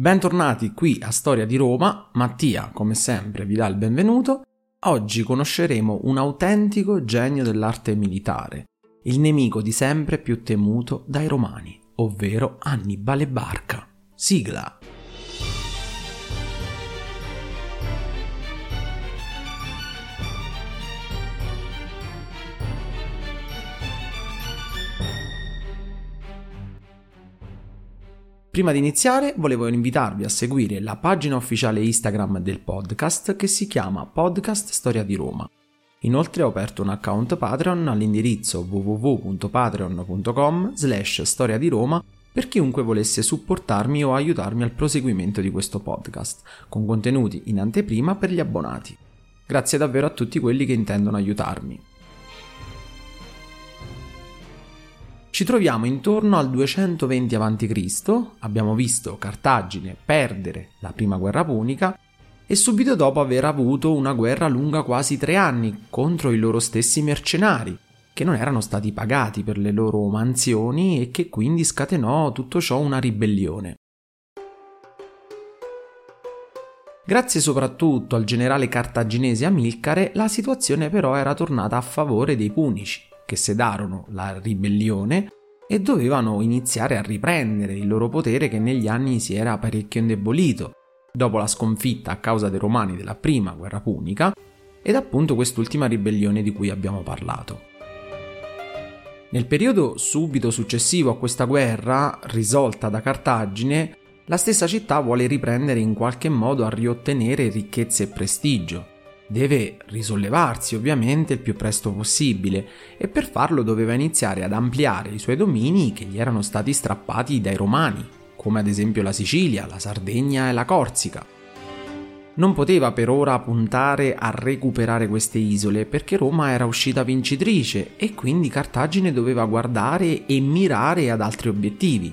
Bentornati qui a Storia di Roma, Mattia come sempre vi dà il benvenuto. Oggi conosceremo un autentico genio dell'arte militare, il nemico di sempre più temuto dai romani, ovvero Annibale Barca. Sigla! Prima di iniziare volevo invitarvi a seguire la pagina ufficiale Instagram del podcast che si chiama Podcast Storia di Roma. Inoltre ho aperto un account Patreon all'indirizzo www.patreon.com slash storia di Roma per chiunque volesse supportarmi o aiutarmi al proseguimento di questo podcast, con contenuti in anteprima per gli abbonati. Grazie davvero a tutti quelli che intendono aiutarmi. Ci troviamo intorno al 220 a.C., abbiamo visto Cartagine perdere la prima guerra punica e subito dopo aver avuto una guerra lunga quasi tre anni contro i loro stessi mercenari, che non erano stati pagati per le loro mansioni e che quindi scatenò tutto ciò una ribellione. Grazie soprattutto al generale cartaginese Amilcare, la situazione però era tornata a favore dei punici che sedarono la ribellione e dovevano iniziare a riprendere il loro potere che negli anni si era parecchio indebolito, dopo la sconfitta a causa dei romani della prima guerra punica ed appunto quest'ultima ribellione di cui abbiamo parlato. Nel periodo subito successivo a questa guerra, risolta da Cartagine, la stessa città vuole riprendere in qualche modo a riottenere ricchezze e prestigio deve risollevarsi ovviamente il più presto possibile e per farlo doveva iniziare ad ampliare i suoi domini che gli erano stati strappati dai romani, come ad esempio la Sicilia, la Sardegna e la Corsica. Non poteva per ora puntare a recuperare queste isole perché Roma era uscita vincitrice e quindi Cartagine doveva guardare e mirare ad altri obiettivi.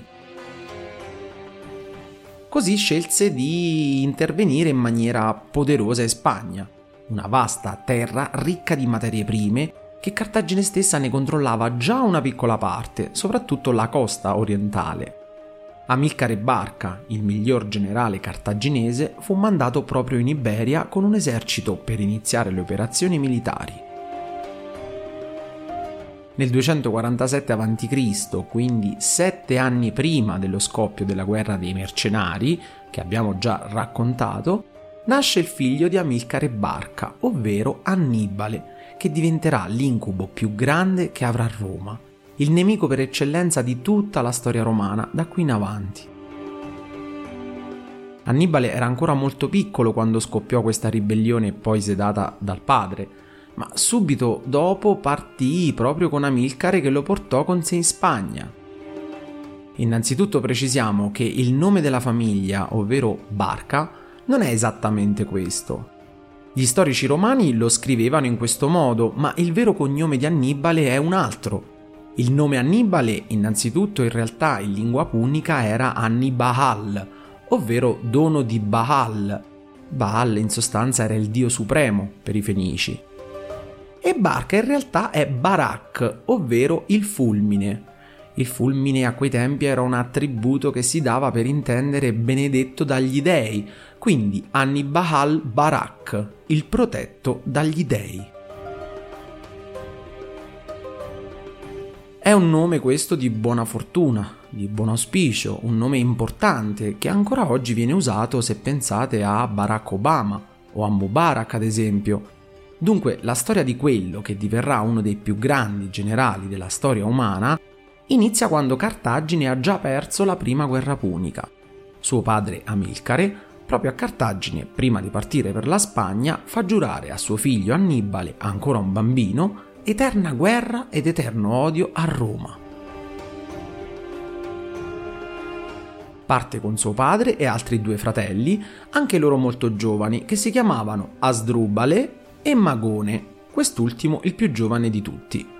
Così scelse di intervenire in maniera poderosa in Spagna una vasta terra ricca di materie prime che Cartagine stessa ne controllava già una piccola parte, soprattutto la costa orientale. Amilcare Barca, il miglior generale cartaginese, fu mandato proprio in Iberia con un esercito per iniziare le operazioni militari. Nel 247 a.C., quindi sette anni prima dello scoppio della guerra dei mercenari, che abbiamo già raccontato, nasce il figlio di Amilcare Barca, ovvero Annibale, che diventerà l'incubo più grande che avrà Roma, il nemico per eccellenza di tutta la storia romana da qui in avanti. Annibale era ancora molto piccolo quando scoppiò questa ribellione poi sedata dal padre, ma subito dopo partì proprio con Amilcare che lo portò con sé in Spagna. Innanzitutto precisiamo che il nome della famiglia, ovvero Barca, non è esattamente questo. Gli storici romani lo scrivevano in questo modo, ma il vero cognome di Annibale è un altro. Il nome Annibale, innanzitutto, in realtà in lingua punica era Annibahal, ovvero dono di Baal. Baal in sostanza era il dio supremo per i fenici. E Barca in realtà è Barak, ovvero il fulmine. Il fulmine a quei tempi era un attributo che si dava per intendere benedetto dagli dei, quindi Annibal Barak, il protetto dagli dei. È un nome questo di buona fortuna, di buon auspicio, un nome importante che ancora oggi viene usato se pensate a Barack Obama o a Mubarak ad esempio. Dunque la storia di quello che diverrà uno dei più grandi generali della storia umana inizia quando Cartagine ha già perso la prima guerra punica. Suo padre Amilcare proprio a Cartagine, prima di partire per la Spagna, fa giurare a suo figlio Annibale, ancora un bambino, eterna guerra ed eterno odio a Roma. Parte con suo padre e altri due fratelli, anche loro molto giovani, che si chiamavano Asdrubale e Magone, quest'ultimo il più giovane di tutti.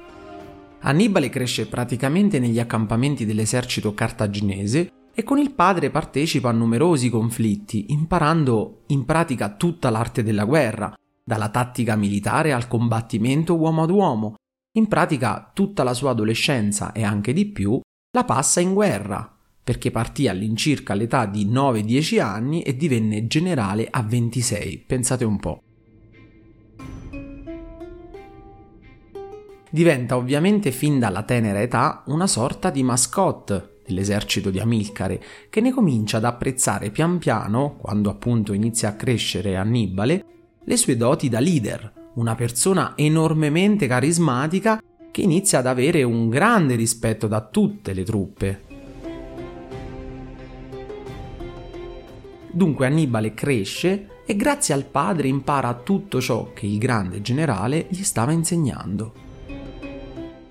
Annibale cresce praticamente negli accampamenti dell'esercito cartaginese e con il padre partecipa a numerosi conflitti, imparando in pratica tutta l'arte della guerra, dalla tattica militare al combattimento uomo ad uomo. In pratica tutta la sua adolescenza e anche di più la passa in guerra, perché partì all'incirca all'età di 9-10 anni e divenne generale a 26, pensate un po'. Diventa ovviamente fin dalla tenera età una sorta di mascotte dell'esercito di Amilcare, che ne comincia ad apprezzare pian piano, quando appunto inizia a crescere Annibale, le sue doti da leader, una persona enormemente carismatica che inizia ad avere un grande rispetto da tutte le truppe. Dunque Annibale cresce e grazie al padre impara tutto ciò che il grande generale gli stava insegnando.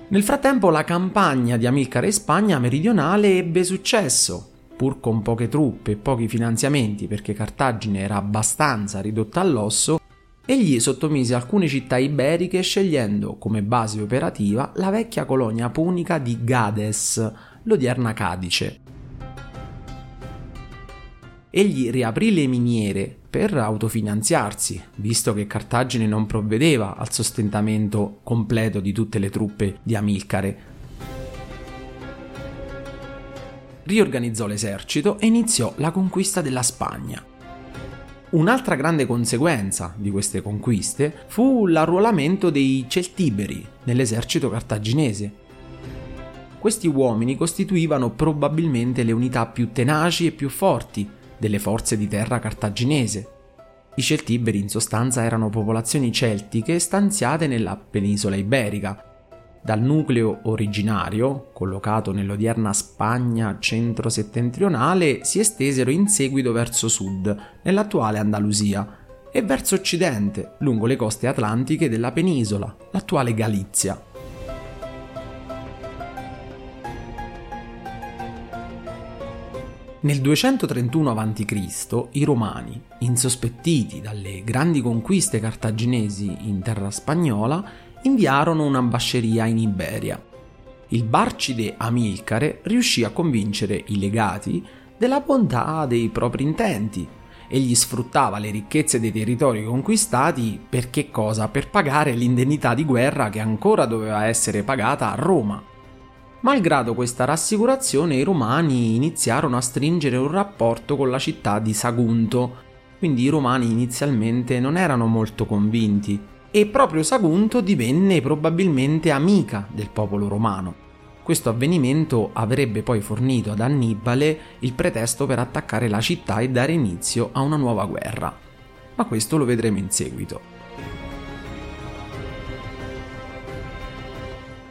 Nel frattempo la campagna di Amilcare in Spagna meridionale ebbe successo, pur con poche truppe e pochi finanziamenti perché Cartagine era abbastanza ridotta all'osso, egli sottomise alcune città iberiche scegliendo come base operativa la vecchia colonia punica di Gades, l'odierna Cadice. Egli riaprì le miniere per autofinanziarsi, visto che Cartagine non provvedeva al sostentamento completo di tutte le truppe di Amilcare. Riorganizzò l'esercito e iniziò la conquista della Spagna. Un'altra grande conseguenza di queste conquiste fu l'arruolamento dei Celtiberi nell'esercito cartaginese. Questi uomini costituivano probabilmente le unità più tenaci e più forti delle forze di terra cartaginese. I Celtiberi in sostanza erano popolazioni celtiche stanziate nella penisola iberica. Dal nucleo originario, collocato nell'odierna Spagna centro-settentrionale, si estesero in seguito verso sud, nell'attuale Andalusia, e verso occidente, lungo le coste atlantiche della penisola, l'attuale Galizia. Nel 231 a.C. i Romani, insospettiti dalle grandi conquiste cartaginesi in terra spagnola, inviarono un'ambasceria in Iberia. Il Barcide Amilcare riuscì a convincere i legati della bontà dei propri intenti. Egli sfruttava le ricchezze dei territori conquistati per che cosa? Per pagare l'indennità di guerra che ancora doveva essere pagata a Roma. Malgrado questa rassicurazione, i romani iniziarono a stringere un rapporto con la città di Sagunto, quindi i romani inizialmente non erano molto convinti e proprio Sagunto divenne probabilmente amica del popolo romano. Questo avvenimento avrebbe poi fornito ad Annibale il pretesto per attaccare la città e dare inizio a una nuova guerra. Ma questo lo vedremo in seguito.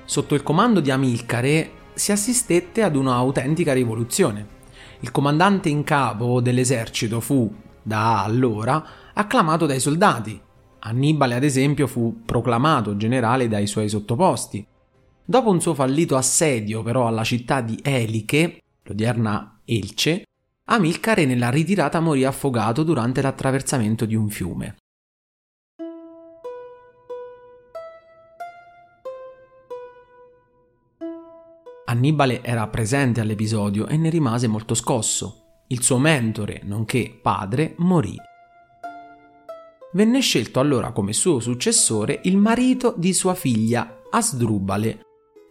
Sotto il comando di Amilcare si assistette ad un'autentica rivoluzione. Il comandante in capo dell'esercito fu, da allora, acclamato dai soldati. Annibale, ad esempio, fu proclamato generale dai suoi sottoposti. Dopo un suo fallito assedio, però, alla città di Eliche, l'odierna Elce, Amilcare nella ritirata morì affogato durante l'attraversamento di un fiume. Annibale era presente all'episodio e ne rimase molto scosso. Il suo mentore, nonché padre, morì. Venne scelto allora come suo successore il marito di sua figlia, Asdrubale,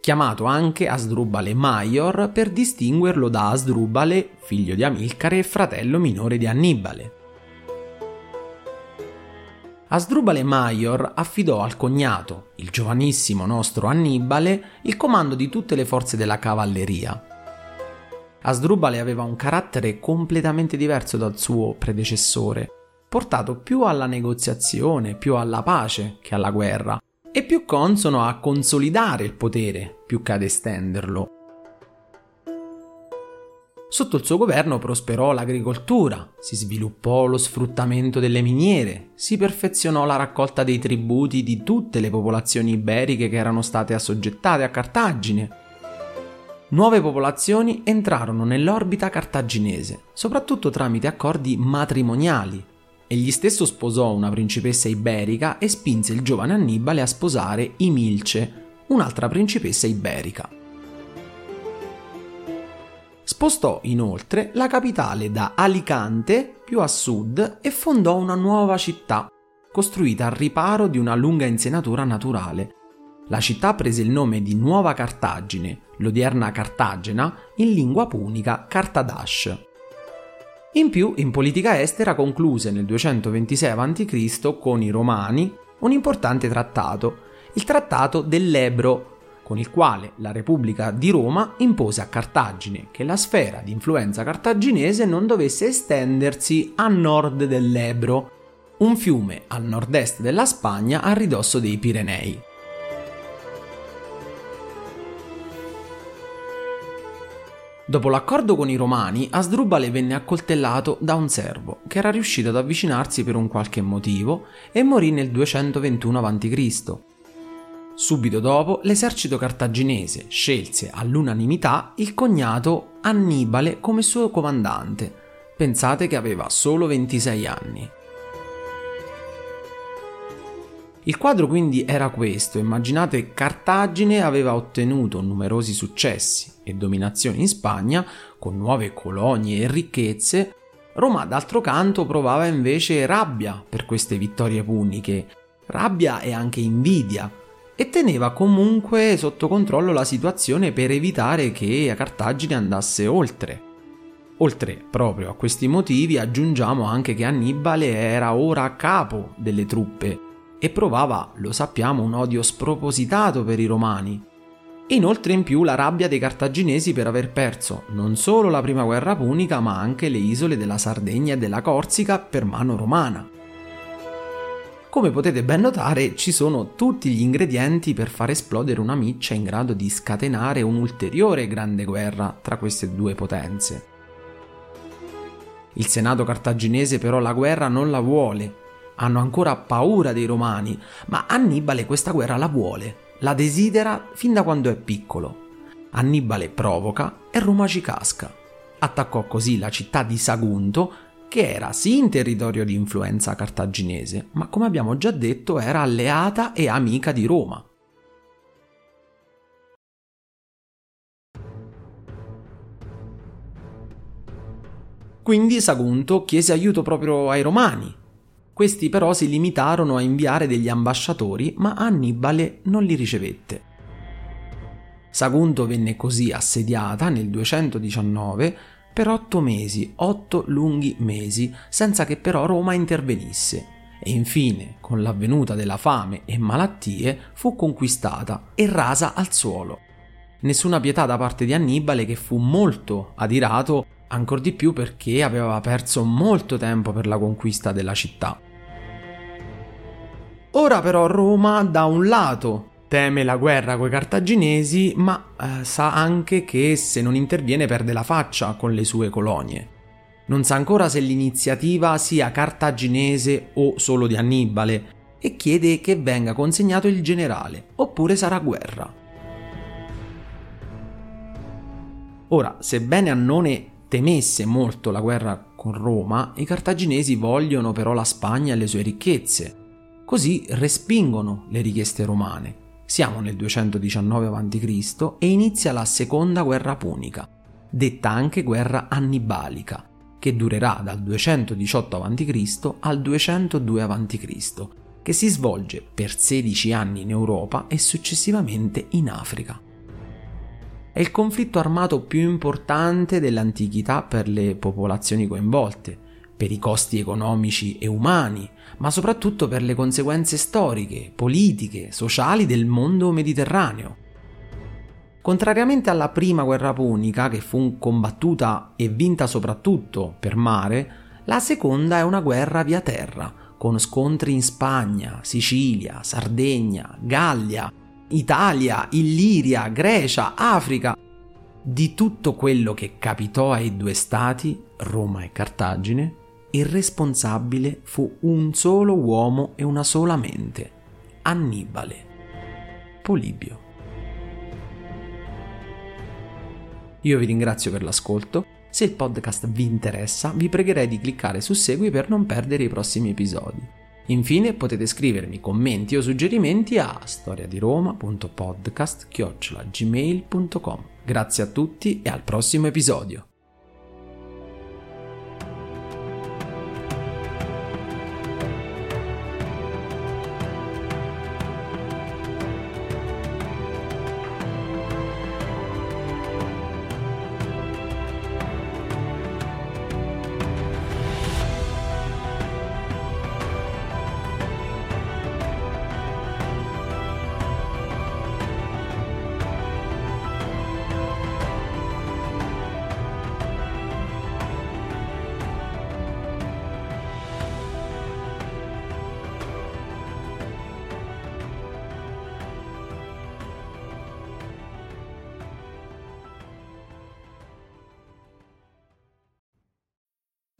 chiamato anche Asdrubale Maior per distinguerlo da Asdrubale, figlio di Amilcare e fratello minore di Annibale. Asdrubale Maior affidò al cognato, il giovanissimo nostro Annibale, il comando di tutte le forze della cavalleria. Asdrubale aveva un carattere completamente diverso dal suo predecessore, portato più alla negoziazione, più alla pace che alla guerra, e più consono a consolidare il potere più che ad estenderlo. Sotto il suo governo prosperò l'agricoltura, si sviluppò lo sfruttamento delle miniere, si perfezionò la raccolta dei tributi di tutte le popolazioni iberiche che erano state assoggettate a Cartagine. Nuove popolazioni entrarono nell'orbita cartaginese, soprattutto tramite accordi matrimoniali. Egli stesso sposò una principessa iberica e spinse il giovane Annibale a sposare Imilce, un'altra principessa iberica. Spostò inoltre la capitale da Alicante più a sud e fondò una nuova città, costruita al riparo di una lunga insenatura naturale. La città prese il nome di Nuova Cartagine, l'odierna Cartagena, in lingua punica Cartadash. In più, in politica estera concluse nel 226 a.C. con i Romani un importante trattato, il Trattato dell'Ebro, con il quale la Repubblica di Roma impose a Cartagine che la sfera di influenza cartaginese non dovesse estendersi a nord dell'Ebro, un fiume al nord-est della Spagna a ridosso dei Pirenei. Dopo l'accordo con i romani, Asdrubale venne accoltellato da un servo che era riuscito ad avvicinarsi per un qualche motivo e morì nel 221 a.C. Subito dopo, l'esercito cartaginese scelse all'unanimità il cognato Annibale come suo comandante. Pensate che aveva solo 26 anni. Il quadro quindi era questo, immaginate Cartagine aveva ottenuto numerosi successi e dominazioni in Spagna con nuove colonie e ricchezze, Roma d'altro canto provava invece rabbia per queste vittorie puniche, rabbia e anche invidia, e teneva comunque sotto controllo la situazione per evitare che Cartagine andasse oltre. Oltre proprio a questi motivi aggiungiamo anche che Annibale era ora a capo delle truppe e provava, lo sappiamo, un odio spropositato per i romani. Inoltre in più la rabbia dei cartaginesi per aver perso non solo la prima guerra punica ma anche le isole della Sardegna e della Corsica per mano romana. Come potete ben notare ci sono tutti gli ingredienti per far esplodere una miccia in grado di scatenare un'ulteriore grande guerra tra queste due potenze. Il Senato cartaginese però la guerra non la vuole hanno ancora paura dei romani, ma Annibale questa guerra la vuole, la desidera fin da quando è piccolo. Annibale provoca e Roma ci casca. Attaccò così la città di Sagunto, che era sì in territorio di influenza cartaginese, ma come abbiamo già detto era alleata e amica di Roma. Quindi Sagunto chiese aiuto proprio ai romani, questi però si limitarono a inviare degli ambasciatori, ma Annibale non li ricevette. Sagunto venne così assediata nel 219 per otto mesi, otto lunghi mesi, senza che però Roma intervenisse. E infine, con l'avvenuta della fame e malattie, fu conquistata e rasa al suolo. Nessuna pietà da parte di Annibale che fu molto adirato ancor di più perché aveva perso molto tempo per la conquista della città. Ora però Roma da un lato teme la guerra coi cartaginesi, ma eh, sa anche che se non interviene perde la faccia con le sue colonie. Non sa ancora se l'iniziativa sia cartaginese o solo di Annibale e chiede che venga consegnato il generale, oppure sarà guerra. Ora, sebbene Annone temesse molto la guerra con Roma, i cartaginesi vogliono però la Spagna e le sue ricchezze Così respingono le richieste romane. Siamo nel 219 a.C. e inizia la seconda guerra punica, detta anche guerra annibalica, che durerà dal 218 a.C. al 202 a.C., che si svolge per 16 anni in Europa e successivamente in Africa. È il conflitto armato più importante dell'antichità per le popolazioni coinvolte, per i costi economici e umani, ma soprattutto per le conseguenze storiche, politiche, sociali del mondo mediterraneo. Contrariamente alla prima guerra punica, che fu combattuta e vinta soprattutto per mare, la seconda è una guerra via terra, con scontri in Spagna, Sicilia, Sardegna, Gallia, Italia, Illiria, Grecia, Africa. Di tutto quello che capitò ai due stati, Roma e Cartagine, il responsabile fu un solo uomo e una sola mente, Annibale, Polibio. Io vi ringrazio per l'ascolto. Se il podcast vi interessa, vi pregherei di cliccare su Segui per non perdere i prossimi episodi. Infine potete scrivermi commenti o suggerimenti a storiadiroma.podcast.gmail.com. Grazie a tutti e al prossimo episodio.